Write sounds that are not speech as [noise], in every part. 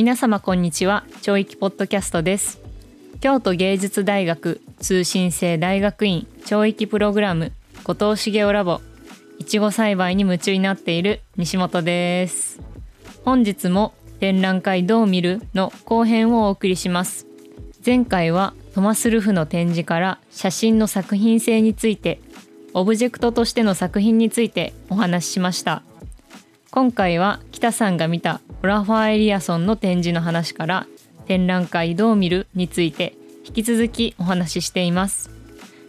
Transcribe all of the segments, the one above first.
皆様こんにちは。教育ポッドキャストです。京都芸術大学通信制大学院教育プログラム後藤茂雄ラボいちご栽培に夢中になっている西本です。本日も展覧会どう見るの後編をお送りします。前回はトマス・ルフの展示から写真の作品性についてオブジェクトとしての作品についてお話ししました。今回は北さんが見たラファー・エリアソンの展示の話から展覧会どう見るについて引き続きお話ししています。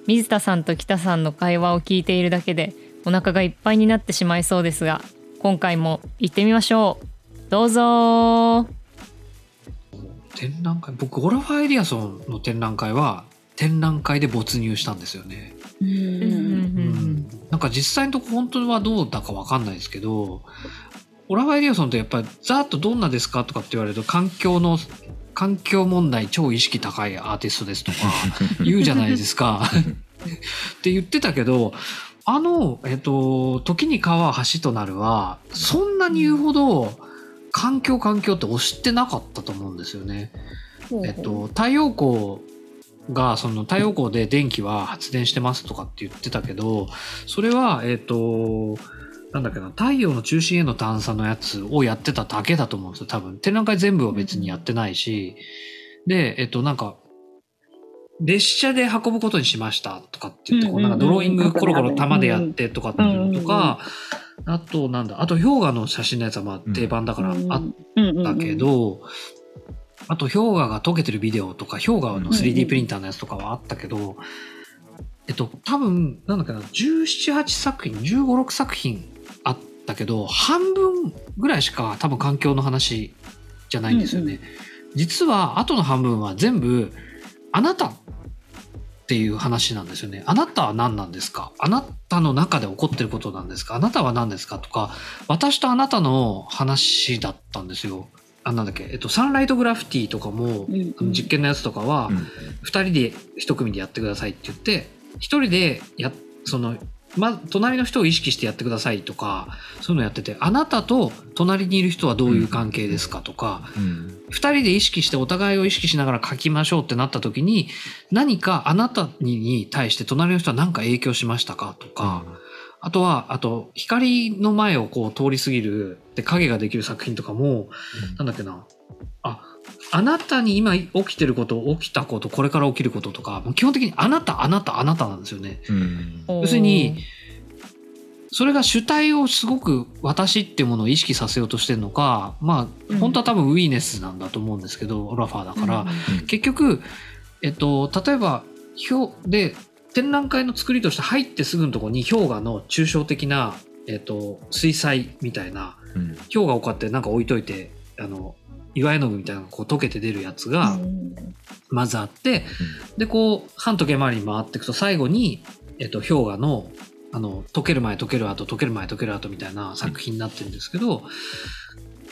水田さんと北さんの会話を聞いているだけでお腹がいっぱいになってしまいそうですが今回も行ってみましょう。どうぞ。展覧会？僕オラファー・エリアソンの展覧会は展覧会で没入したんですよね。うんうん。うん。なんか実際のとこ本当はどうだかわかんないですけどオラファー・エリアソンってやっぱりざっとどんなですかとかって言われると環境の環境問題超意識高いアーティストですとか [laughs] 言うじゃないですか。って言ってたけどあの、えっと、時に川橋となるはそんなに言うほど環境環境って推してなかったと思うんですよね。えっと、太陽光がその太陽光で電気は発電してますとかって言ってたけどそれはえっとなんだっけな太陽の中心への探査のやつをやってただけだと思うんですよ多分。展覧会全部は別にやってないし、でえっとなんか列車で運ぶことにしましたとかって言ってこうなんかドローイングコロコロ玉でやってとかっていうのとかあとなんだあと氷河の写真のやつはまあ定番だからあったけど、あと氷河が溶けてるビデオとか氷河の 3D プリンターのやつとかはあったけど、えっと多分なんだっけな1718作品15、6作品あったけど半分ぐらいしか多分環境の話じゃないんですよね。実は後の半分は全部あなたっていう話なんですよね。あなたは何なんですか？あなたの中で起こってることなんですか？あなたは何ですか？とか、私とあなたの話だったんですよ。あ、なんだっけ、えっと、サンライトグラフィティとかも、うんあの実験のやつとかは、二人で一組でやってくださいって言って、一人でや、その、ま、隣の人を意識してやってくださいとか、そういうのやってて、あなたと隣にいる人はどういう関係ですかとか、うん。二人で意識してお互いを意識しながら書きましょうってなった時に何かあなたに対して隣の人は何か影響しましたかとか、あとはあと光の前をこう通り過ぎるで影ができる作品とかも、なんだっけなああなたに今起きてること起きたことこれから起きることとかもう基本的にあなたあなたあなたなんですよね。うん。要するにそれが主体をすごく私っていうものを意識させようとしてるのかまあ本当は多分ウィーネスなんだと思うんですけど、オラファーだから、結局、えっと、例えば氷で展覧会の作りとして入ってすぐのところに氷河の抽象的な、えっと、水彩みたいなうん。氷河を買ってなんか置いといてあの岩絵の具みたいなのがこう溶けて出るやつがまずあって、でこう半時計回りに回っていくと最後に、えっと、氷河のあの溶ける前溶ける後溶ける前溶ける後みたいな作品になってるんですけど、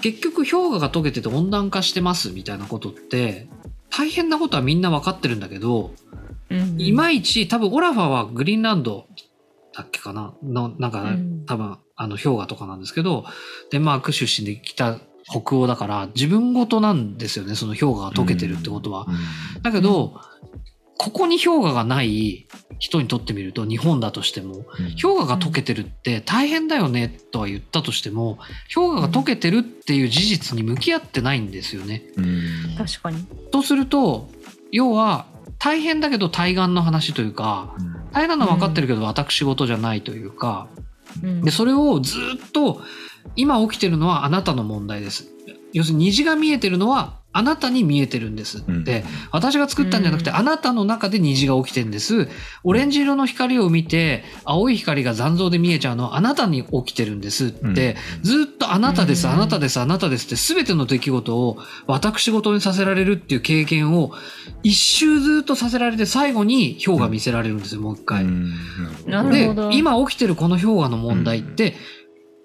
結局氷河が溶けてて温暖化してますみたいなことって大変なことはみんな分かってるんだけど、いまいち多分オラファーはグリーンランドだっけかなのなんか、うん。多分あの氷河とかなんですけどデンマーク出身で来た北欧だから自分ごとなんですよねその氷河が溶けてるってことは。だけど、ここに氷河がない人にとってみると日本だとしても氷河が溶けてるって大変だよねとは言ったとしても氷河が溶けてるっていう事実に向き合ってないんですよね。うん。確かに。とすると要は大変だけど対岸の話というか大変なのは分かってるけど私事じゃないというかでそれをずっと今起きてるのはあなたの問題です。要するに虹が見えてるのはあなたに見えてるんです。って、うん。私が作ったんじゃなくて、うん。あなたの中で虹が起きてるんです。オレンジ色の光を見て青い光が残像で見えちゃうのはあなたに起きてるんです。って、ずっとあなたです、うん。あなたです、あなたですって全ての出来事を私事にさせられるっていう経験を一周ずっとさせられて最後に氷河見せられるんですよ、もう一回。でなるほど。今起きてるこの氷河の問題って、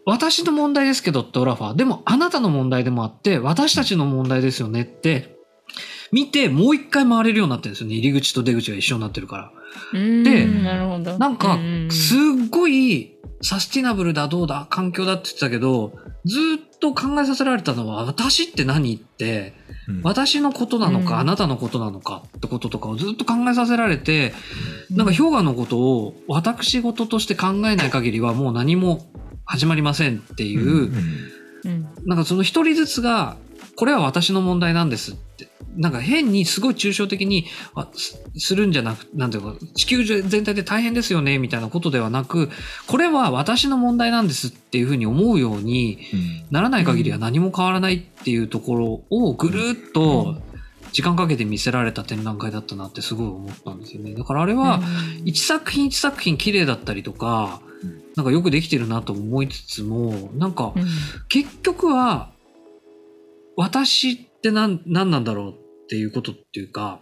私の問題ですけどってオラファー。でもあなたの問題でもあって私たちの問題ですよねって見てもう一回回れるようになってるんですよね。入り口と出口が一緒になってるから。うんでなるほど。なんかう、すっごいサスティナブルだ、どうだ、環境だって言ってたけど、ずっと考えさせられたのは、私って何って、うん。私のことなのか、うん。あなたのことなのかってこととかをずっと考えさせられて、なんか氷河のことを私事として考えない限りはもう何も始まりませんっていう、うんなんかその一人ずつが、これは私の問題なんですって、なんか変にすごい抽象的にあすするんじゃなく、なんていうか、地球全体で大変ですよね、みたいなことではなく、これは私の問題なんですっていうふうに思うようにうんならない限りは何も変わらないっていうところをぐるっと時間かけて見せられた展覧会だったなってすごい思ったんですよね。だからあれは、一作品一作品綺麗だったりとかうん、なんかよくできてるなと思いつつも、なんかうん。結局は、私って何、何なんだろうっていうことっていうか、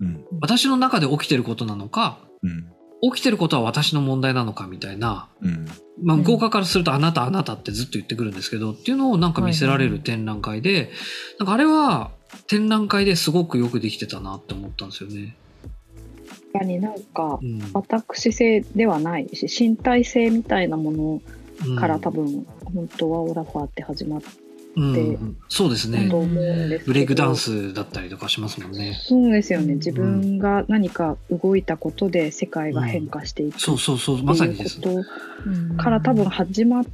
うん。私の中で起きてることなのか、うん。起きてることは私の問題なのかみたいな、うん。まあ、うん向こう側からするとあなたあなたってずっと言ってくるんですけど、っていうのをなんか見せられる展覧会で、なんかあれは展覧会ですごくよくできてたなって思ったんですよね。確かになんかうん。私性ではないし身体性みたいなものうん。から多分本当はオラファーって始まっうん。でうんそうですねブレイクダンスだったりとかしますもんね。そうですよね。自分が何か動いたことで世界が変化していくそうそうそう、まさにです。いうことうんから多分始まっ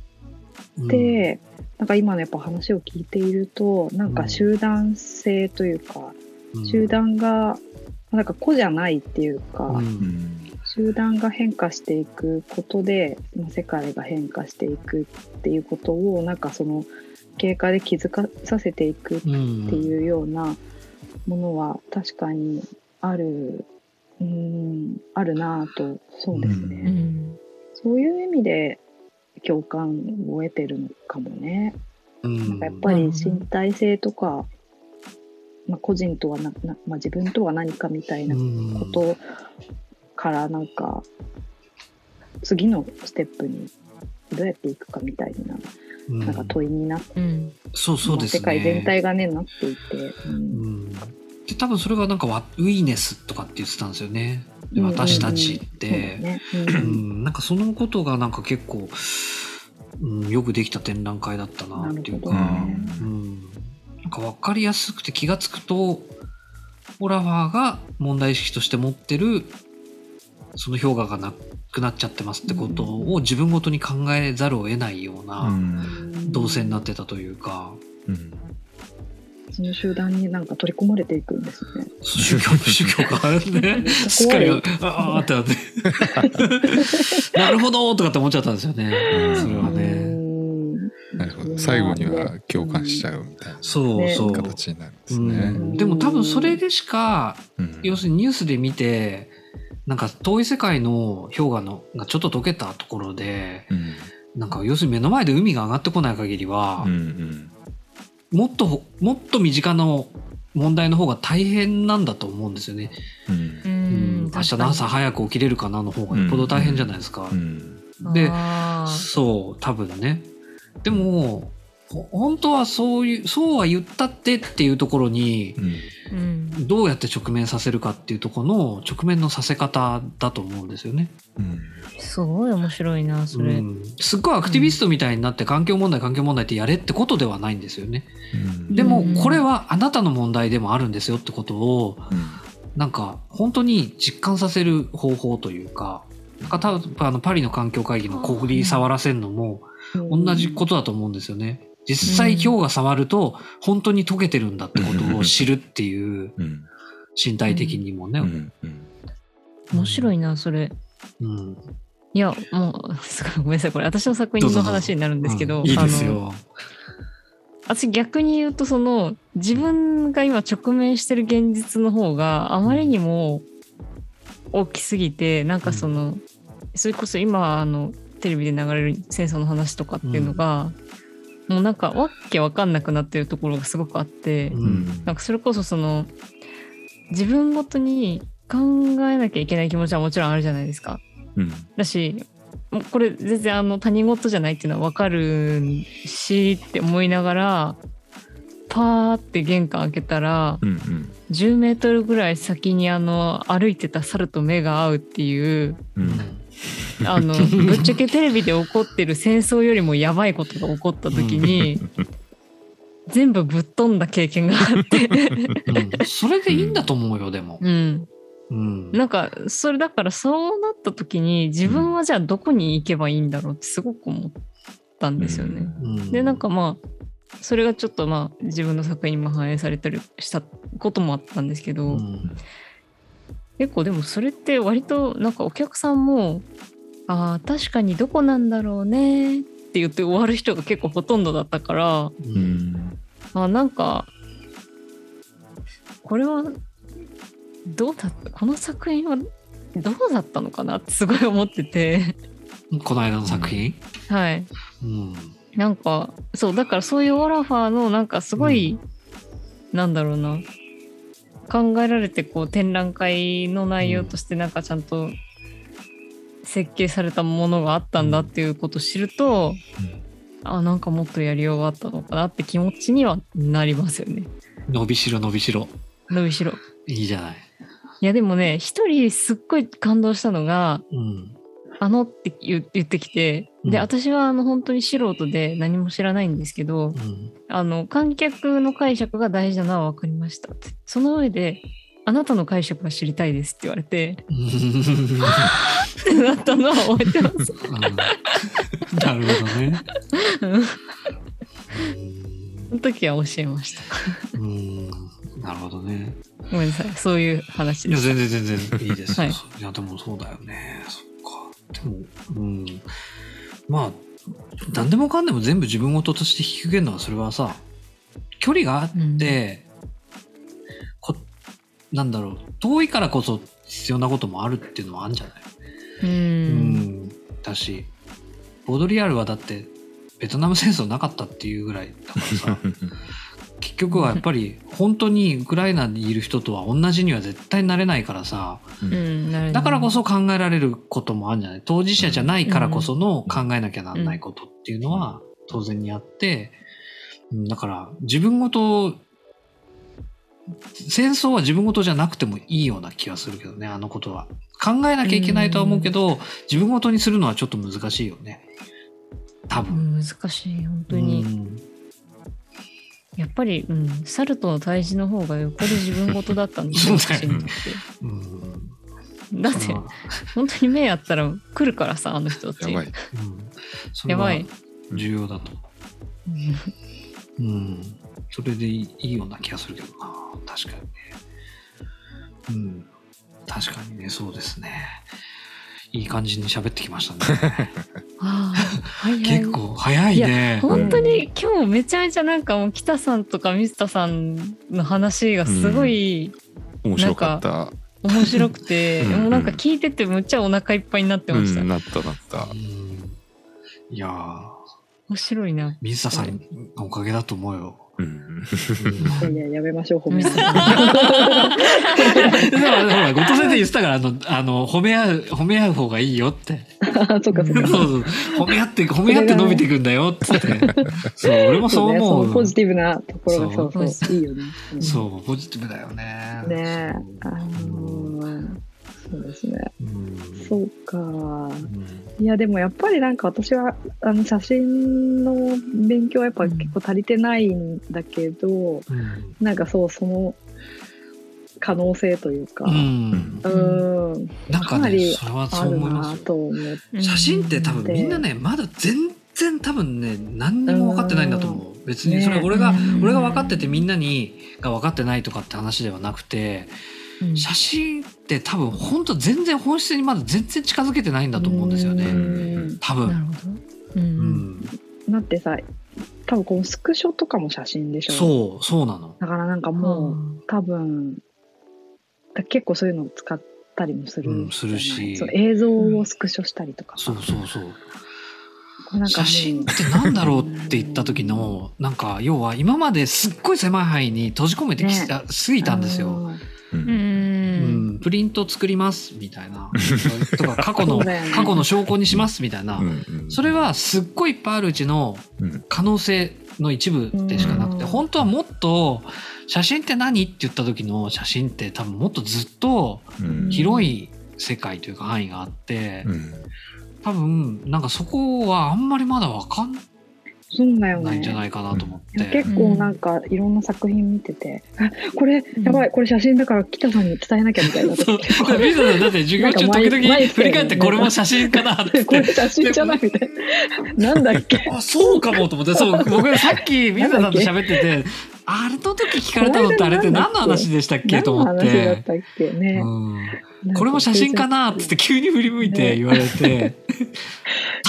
うん。て、なんか今のやっぱ話を聞いているとなんか集団性というか、うん。集団がなんか個じゃないっていうか、うん。うん集団が変化していくことでまあ世界が変化していくっていうことをなんかその経過で気づかさせていくっていうようなものは確かにあるうんあるなぁとそうですね、うん。そういう意味で共感を得てるのかもね。うん。なんかやっぱり身体性とか、まあ、個人とはなな、まあ、自分とは何かみたいなことからなんか次のステップにどうやっていくかみたいなうん。なんか問いになって、うん。そうそうですね。世界全体がねなっていて、ううん。ん。で多分それがなんかわウィーネスとかって言ってたんですよね。で私たちって、なんかそのことがなんか結構、うん、よくできた展覧会だったなっていうか、ね。うん、なんか分かりやすくて気がつくとオラファーが問題意識として持ってるその評価がなくなっちゃってますってことを自分ごとに考えざるを得ないよううなん。動線になってたというか、うん。その集団になんか取り込まれていくんですね。宗教宗教がねしっかりああってなってなるほどとかって思っちゃったんですよねうんそれはねうんなるほど。最後には共感しちゃうみたいなそうそう、形になるんですうね。ん、でも多分それでしかうん。要するにニュースで見てなんか遠い世界の氷河のがちょっと溶けたところでうん。なんか要するに目の前で海が上がってこない限りは、うんうん。もっともっと身近な問題の方が大変なんだと思うんですよね。うん。ううん。ん明日の朝早く起きれるかなの方がよっぽど大変じゃないですか。うん。であー。そう多分ね。でもほ本当はそういうそうは言ったってっていうところにうんうんどうやって直面させるかっていうところの直面のさせ方だと思うんですよね。うんすごい面白いなそれ、うんすっごいアクティビストみたいになって環境問題環境問題ってやれってことではないんですよね。うんでもうんこれはあなたの問題でもあるんですよってことをうんなんか本当に実感させる方法というか。なんか多分あのパリの環境会議の小栗触らせるのも同じことだと思うんですよね。実際うん今日が触ると本当に溶けてるんだってことを知るっていううん。身体的にもね。面白いなそれ。うん。いやもうすごいごめんなさいこれ私の作品の話になるんですけどうん。いいですあのよ。私逆に言うとその自分が今直面してる現実の方があまりにも大きすぎてなんかその、それこそ今あのテレビで流れる戦争の話とかっていうのが、もうなんかわけわかんなくなってるところがすごくあって、うん。なんかそれこそその自分ごとに考えなきゃいけない気持ちはもちろんあるじゃないですか。うん。だしもうこれ全然あの他人事じゃないっていうのは分かるしって思いながらパーって玄関開けたらうんうん。10メートルぐらい先にあの歩いてた猿と目が合うっていううんあのぶっちゃけテレビで起こってる戦争よりもやばいことが起こった時に全部ぶっ飛んだ経験があって、うんそれでいいんだと思うよ、でも。うん、うん。なんかそれだからそうなった時に自分はじゃあどこに行けばいいんだろうってすごく思ったんですよね。うんでなんかまあそれがちょっとまあ自分の作品にも反映されたりしたこともあったんですけど、うん結構でもそれって割となんかお客さんも「ああ確かにどこなんだろうね」って言って終わる人が結構ほとんどだったから。ううん。んあなんかこれはどうだったこの作品はどうだったのかな？ってすごい思ってて。この間の作品？はい。うん。なんかそうだからそういうオラファーのなんかすごい、なんだろうな。考えられてこう展覧会の内容としてなんかちゃんと設計されたものがあったんだっていうことを知ると、あなんかもっとやりようがあったのかなって気持ちにはなりますよね伸びしろ伸びしろ。伸びしろいいじゃない。いやでもね一人すっごい感動したのがうん。「あの」って言言ってきてでうん私はあの本当に素人で何も知らないんですけど、うん。あの観客の解釈が大事なのは分かりましたってその上であなたの解釈が知りたいですって言われてってなったのは覚えてます。うんなるほどね。うんその時は教えました。うん。なるほどね。ごめんなさいそういう話いや、です。全然全然いいですよ。はいい、や、でもそうだよね。そっか。でも、うん。まあ、何でもかんでも全部自分事として引き受けるのは、それはさ、距離があって、こなんだろう、遠いからこそ必要なこともあるっていうのはあるんじゃない？うん、うん。だし、ボードリアルはだって、ベトナム戦争なかったっていうぐらいだからさ、[laughs] 結局はやっぱり本当にウクライナにいる人とは同じには絶対なれないからさ、うん。だからこそ考えられることもあるんじゃない？当事者じゃないからこその考えなきゃならないことっていうのは当然にあって、うん。だから自分ごと、戦争は自分ごとじゃなくてもいいような気がするけどね、あのことは。考えなきゃいけないとは思うけど、自分ごとにするのはちょっと難しいよね。多う分。ん難しい本当に、うんやっぱり、うん、猿との対峙の方がよっぽど自分事だったんですそうだよね私にとっうんてだってまあ本当に目あったら来るからさあの人たちやばい。うんやばい重要だと。うんうん。それでいいいいような気がするけどな。確かにね。うん。確かにね、そうですね。いい感じに喋ってきましたね。[laughs] 結構早いね。本当に今日めちゃめちゃなんかもう北さんとか水田さんの話がすごい面白かった。面白くて、[laughs] うんもうなんか聞いててむっちゃお腹いっぱいになってました、うん、なったなったう。んいやー、面白いな水田さんのおかげだと思うよ。うん。うんいやいややめましょう褒め水田さんでもほら、後藤先生言ってたから、あの、あの、褒め合う、褒め合う方がいいよって。あ [laughs] そうかそうかそうそう。褒め合って、褒め合って伸びていくんだよ、つって。そう、俺もそうね思。そうのポジティブなところがそそううそういいよね。うんそう、ポジティブだよね。ねえあのーそうですね。うんそうか。うんいやでもやっぱりなんか私はあの写真の勉強はやっぱ結構足りてないんだけど、うんなんかそうその可能性というか、ううんん。なんかね、かなりあるな。と思って。写真って多分みんなね、まだ全然多分ね、何にも分かってないんだと思う。別にそれね俺が、うん俺が分かっててみんなにが分かってないとかって話ではなくて、うん写真って多分本当全然本質にまだ全然近づけてないんだと思うんですようね。ん多分。なるほど、うんうん。だってさ多分このスクショとかも写真でしょそう、そうなの。だからなんかもう多分だ結構そういうのを使ったりもする,、うんするしそう映像をスクショしたりとかそうそうそう。これなんかもう写真ってなんだろうって言った時のなんか要は今まですっごい狭い範囲に閉じ込めてきた、過ぎたんですよ。プリント作りますみたいな。[laughs] とか過去の、過去の証拠にしますみたいな、それはすっごいいっぱいあるうちのうん。可能性の一部でしかなくて、うん。本当はもっと写真って何って言った時の写真って多分もっとずっとうん。広い世界というか範囲があって、うん。多分なんかそこはあんまりまだ分かんそうだよないんじゃね。ないかなと思って。結構なんかいろんな作品見てて、あこれやばいこれ写真だから北さんに伝えなきゃみたいな。そう。水野さんだって授業中時々前振り返ってこれも写真かなって。[laughs] これ写真じゃないみたいな。なんだっけ？あそうかもと思って。そう僕さっき水野さんと喋っててあれの時聞かれたのってあれって何の話でしたっけ？と思って。これも写真かなって急に振り向いて言われて、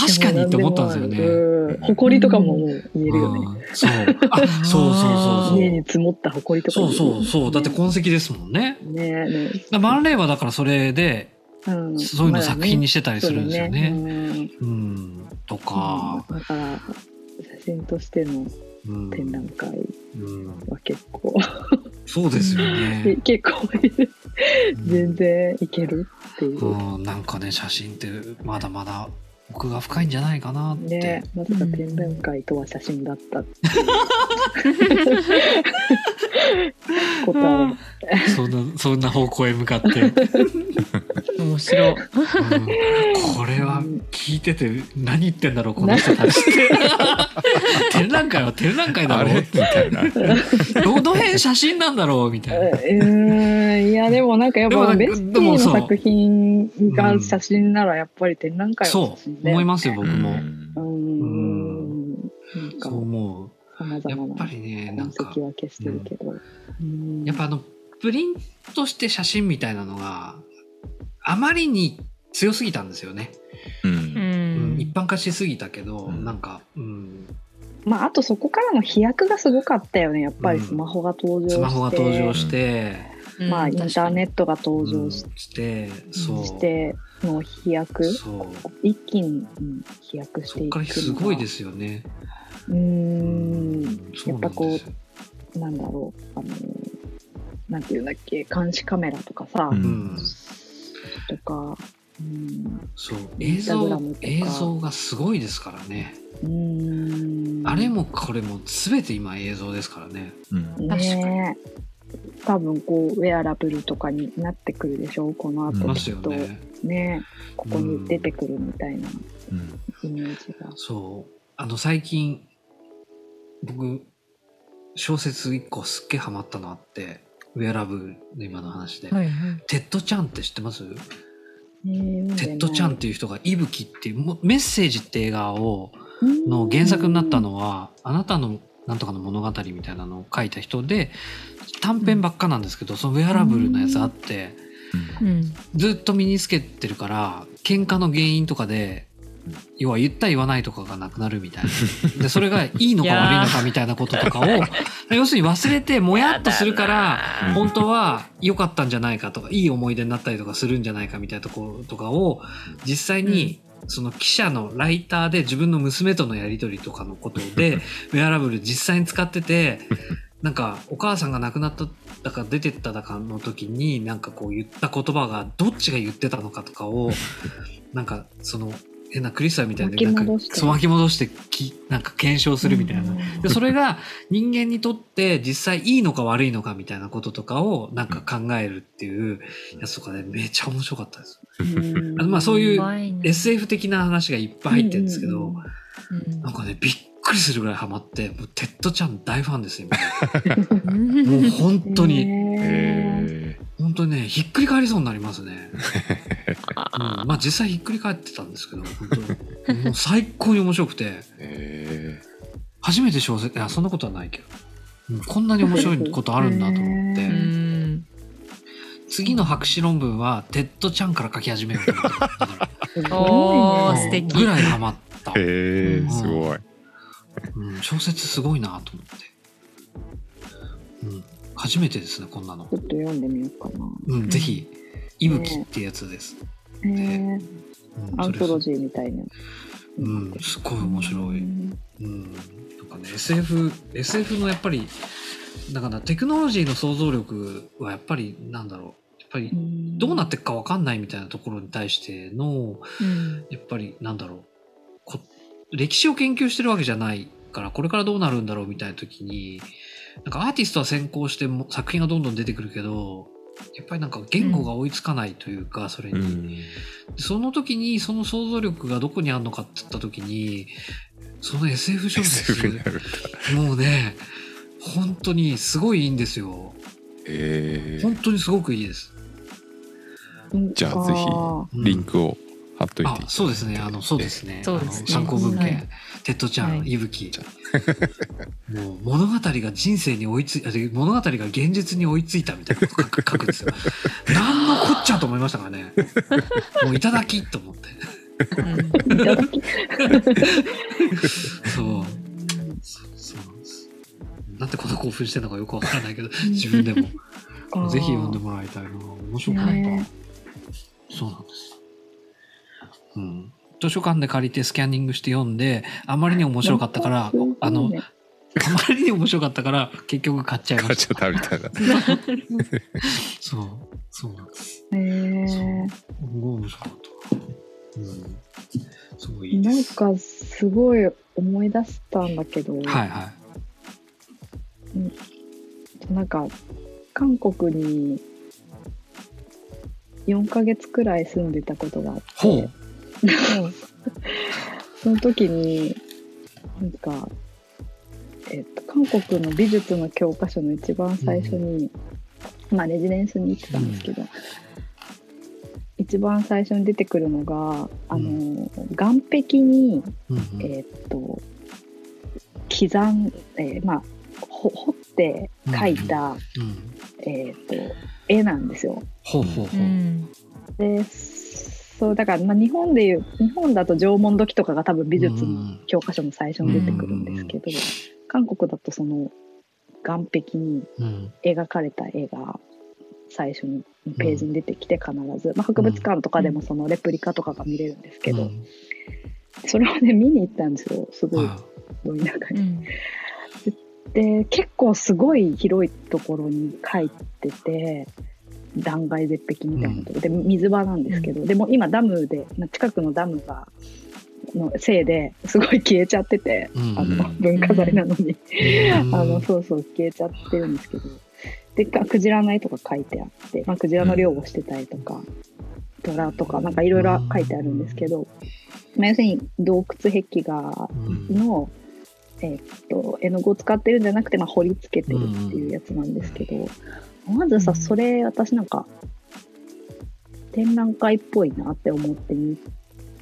確かにって思ったんですよね。うん。埃とかももう見えるよね。うんそう。あ、そうそうそうそう。家に積もった埃とかそうそうそう。だって痕跡ですもんね。ねえねマンレイはだからそれで、え、うん、そういうの作品にししてたりするんですよね。ねうん。とうんか、だから写真としてのうん。展覧会うんは結構、そうですよね。[laughs] 結構全然いけるっていう。うん、なんかね、写真ってまだまだ奥が深いんじゃないかなって。ねまさか展覧会とは写真だったっていう。[laughs] 答そんな、そんな方向へ向かって。[laughs] 面白い。うん。これは聞いてて何言ってんだろうこの人たち。って展覧会は展覧会だあれ？ろうみたいな。どの辺写真なんだろう？みたいな。えうん。いやでもなんかやっぱベスティでもそう。の作品が写真ならやっぱり展覧会はそう。思いますよ僕も、うん。うん。なんかそう思様う。や々なっぱりねなんか痕跡は消してるけど、うん。やっぱあのプリントして写真みたいなのがあまりに強すぎたんですよね、う。うん。うんん。一般化しすぎたけど、うん。なんか、うん、まああとそこからの飛躍がすごかったよね。やっぱりスマホが登場して、スマホが登場して、まあインターネッットが登場うんし,、してそう。しての飛躍。そう。一気に、うん飛躍していくのが。すごいですよね。うーん。そうなんですよ。なんだろう。あのなんていうんだっけ。監視カメラとかさ、うんうん、とかうんそう。映像映像がすごいですからね。うーん。あれもこれも全て今映像ですからね。うん。確かね。多分こうウェアラブルとかになってくるでしょうこの後きっとよね。ね。ここに出てくるみたいなうん。イメージが、そう。あの最近僕小説一個すっげえハマったのあってウェアラブルの今の話で、はいはい。テッド・チャンって知ってます？テッド・チャンっていう人が「いぶき」っていうもメッセージって映画をうん。の原作になったのは「あなたのなんとかの物語」みたいなのを書いた人で短編ばっかなんですけど、そのウェアラブルのやつあって、うん。ずっと身につけてるから喧嘩の原因とかで要は言った言わないとかがなくなるみたいな。[laughs] でそれがいいのか悪いのかみたいなこととかを要するに忘れてもやっとするからうん。本当は良かったんじゃないかとかいい思い出になったりとかするんじゃないかみたいなところとかを実際にその記者のライターで自分の娘とのやり取りとかのことで [laughs] ウェアラブル実際に使っててなんかお母さんが亡くなっただか出てっただかの時になんかこう言った言葉がどっちが言ってたのかとかを [laughs] なんかその変なクリスタルみたいななんか巻き戻して。そう巻き戻してきなんか検証するみたいな。でそれが人間にとって実際いいのか悪いのかみたいなこととかをなんか考えるっていうやつとかでめちゃ面白かったです。うん。あのまあそういう SF 的な話がいっぱい入ってるんですけど、なんかねびっくりするぐらいハマってもうテッド・チャン大ファンですよ [laughs] もう本当に、ねえ本当にねひっくり返りそうになりますね、[laughs] うん、あまあ実際ひっくり返ってたんですけど本当に。もう最高に面白くて。ー。え初めて小説いやそんなことはないけど、うんこんなに面白いことあるんだと思って。[laughs] ん。次の博士論文はテッド・チャンから書き始めようと思って。す [laughs] おごいねー素敵。ぐらいハマった。ー、えー、すごい。うん、小説すごいなと思って、うん、初めてですねこんなの。ちょっと読んでみようかな。うん、ぜひ、息吹ってやつです。へえうん、アンソロジーみたいな。うん、すごい面白い。うん。うん、なんかね、SF、SF のやっぱり、だからテクノロジーの想像力はやっぱり、なんだろう、やっぱり、どうなっていくかわかんないみたいなところに対しての、うん。やっぱり、なんだろう、こ歴史を研究してるわけじゃないからこれからどうなるんだろうみたいな時になんかアーティストは先行しても作品がどんどん出てくるけどやっぱりなんか言語が追いつかないというか、それうに、ん。その時にその想像力がどこにあるのかって言った時にその SF 小説。もうね本当にすごいいいんですよ。えー。本当にすごくいいです。じゃあぜひうん。リンクを貼っといて。いただいて。あそうですね。あのそうですね。そうですね。あの参考文献、はい。テッド・チャン、はい。いぶきもう物語が人生に追いついあで物語が現実に追いついたみたいなこと書く [laughs] 書くんですよ。何のこっちゃと思いましたからね。[laughs] もういただきと思って。うんい。ただきそう。そう。そうなんですなんでこんな興奮してるのかよくわからないけど自分でも。[laughs] ぜひ読んでもらいたいな。面白かった、ね。そうなんですうん。図書館で借りてスキャニングして読んであまりに面白かったからあのね。あまりに面白かったから結局買っちゃい買っちましたゃったみたいな。そうそうなんです。へー。すごい面白かった。うん。すごいいなんかすごい思い出したんだけど、はいはなんか韓国に4ヶ月くらい住んでたことがあって。いほう [laughs] その時になんか、えっと、韓国の美術の教科書の一番最初に、まあレジデンスに行ってたんですけど、一番最初に出てくるのがあの、岸壁にうんうん。えーっと刻ん、えーまあほ彫って描いた、うんえーっと絵なんですよ。ほうほうほう。うん。でそうだから、まあ、日本でいう日本だと縄文土器とかが多分美術の教科書の最初に出てくるんですけど、韓国だとその岸壁にうん。描かれた絵が最初にページに出てきて必ず、まあ、博物館とかでもそのレプリカとかが見れるんですけど、うん。それをね見に行ったんですよ。すごいはど田舎に。うん。で結構すごい広いところに書いてて断崖絶壁みたいなとこ。ろで水場なんですけど、でも今ダムでまあ近くのダムがのせいですごい消えちゃってて、うん。あの文化財なのに、うん。[laughs] あのそうそう消えちゃってるんですけど。でかクジラの絵とか書いてあって、まあ、クジラの漁をしてたりとか、虎とかなんかいろいろ書いてあるんですけど、まあ、要するに洞窟壁画うん。の、えーっと絵の具を使ってるんじゃなくて、まあ、彫り付けてるっていうやつなんですけど、まずさうんそれ私なんか展覧会っぽいなって思って見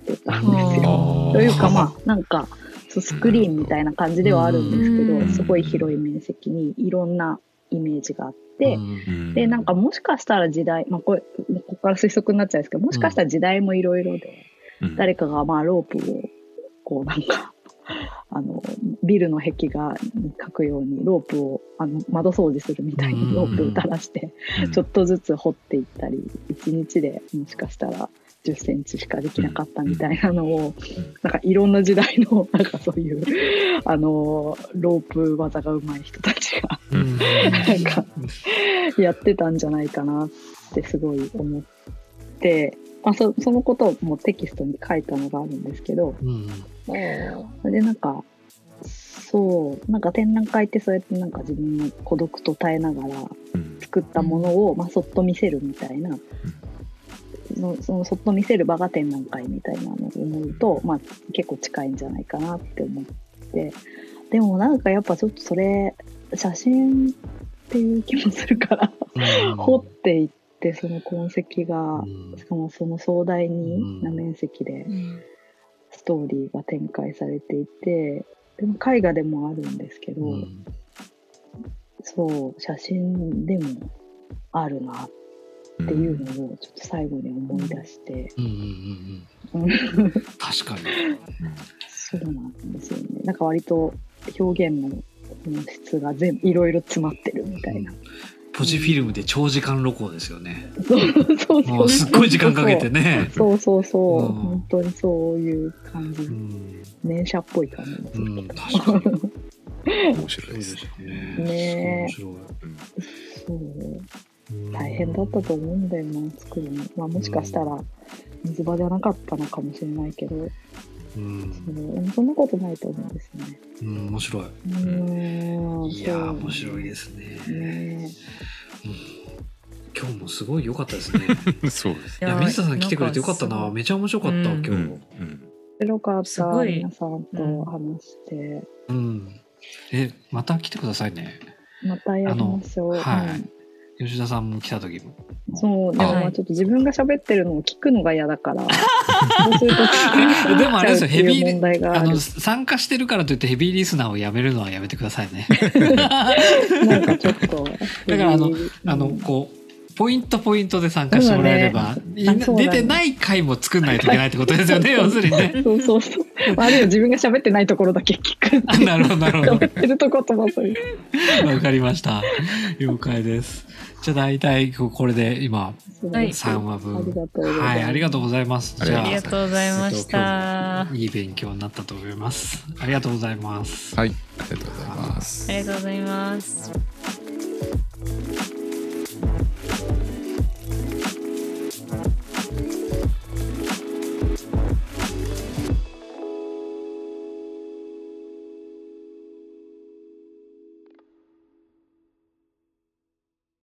てた。んですよ。というかまあなんかそうスクリーンみたいな感じではあるんですけど、うん。すごい広い面積にいろんなイメージがあって、うん。でなんかもしかしたら時代、まあ、これここから推測になっちゃうんですけどもしかしたら時代もいろいろで、うん。誰かがまあロープをこうなんかあのビルの壁画に描くようにロープをあの窓掃除するみたいにロープを垂らしてうん。ちょっとずつ掘っていったり1日でもしかしたら10センチしかできなかったみたいなのをなんかいろんな時代のなんかそういうあのロープ技が上手い人たちがうん。なんかやってたんじゃないかなってすごい思って、まあ、そそのこともテキストに書いたのがあるんですけどうん。それでなんかそう。なんか展覧会ってそうやってなんか自分の孤独と耐えながらうん。作ったものを、まあ、そっと見せるみたいな、そのそのそっと見せる場が展覧会みたいなのを思うと、まあ、結構近いんじゃないかなって思って。でもなんかやっぱちょっとそれ写真っていう気もするからうん。掘っていってその痕跡がうん。しかもその壮大うん。な面積でうん。ストーリーが展開されていてでも絵画でもあるんですけど、うん。そう写真でもあるなっていうのをちょっと最後に思い出して、確かに。[laughs] そうなんですよね。なんか割と表現の本質が全部いろいろ詰まってるみたいな、ポジフィルムで長時間録音ですよね。そうそうそう。もうすっごい時間かけてね。そうそうそう、うん。本当にそういう感じ、うん。念写っぽい感じうん確かに。面白いですね。ね面白い。そううん大変だったと思うんだよな作るの、まあ、もしかしたら水場じゃなかったのかもしれないけどうん、そんなことないと思うんですよね。うん、面白い。うーん。いやー、面い白いですね。ね。今日もすごい良かったですね。[laughs] そうですいや、水田さん来てくれてよかったな。めちゃ面白かった、うん今日。うんうん面白かった。すごい皆さんと話して、うん。え、また来てくださいね。またやりましょう。はいうん吉田さんも来た時も。そう、でもちょっと自分が喋ってるのを聞くのが嫌だから、でもあれですよヘビーいう問題があの、。参加してるからといってヘビーリスナーをやめるのはやめてくださいね。[laughs] なんかちょっと。[laughs] だからあのうんあの、こう、ポイントポイントで参加してもらえれば、ね出てない回も作んないといけないってことですよね、[laughs] 要するにね。そうそうそう。まああるいは自分が喋ってないところだけ聞く。なるほど、なるほど喋。ってるとこともそういう。わかりました。了解です。じゃあ大体これで今はい3話分。ありがとうございますはい、ありがとうございます。じゃありがとうございました。いい勉強になったと思います。ありがとうございます。はいありがとうございますありがとうございます。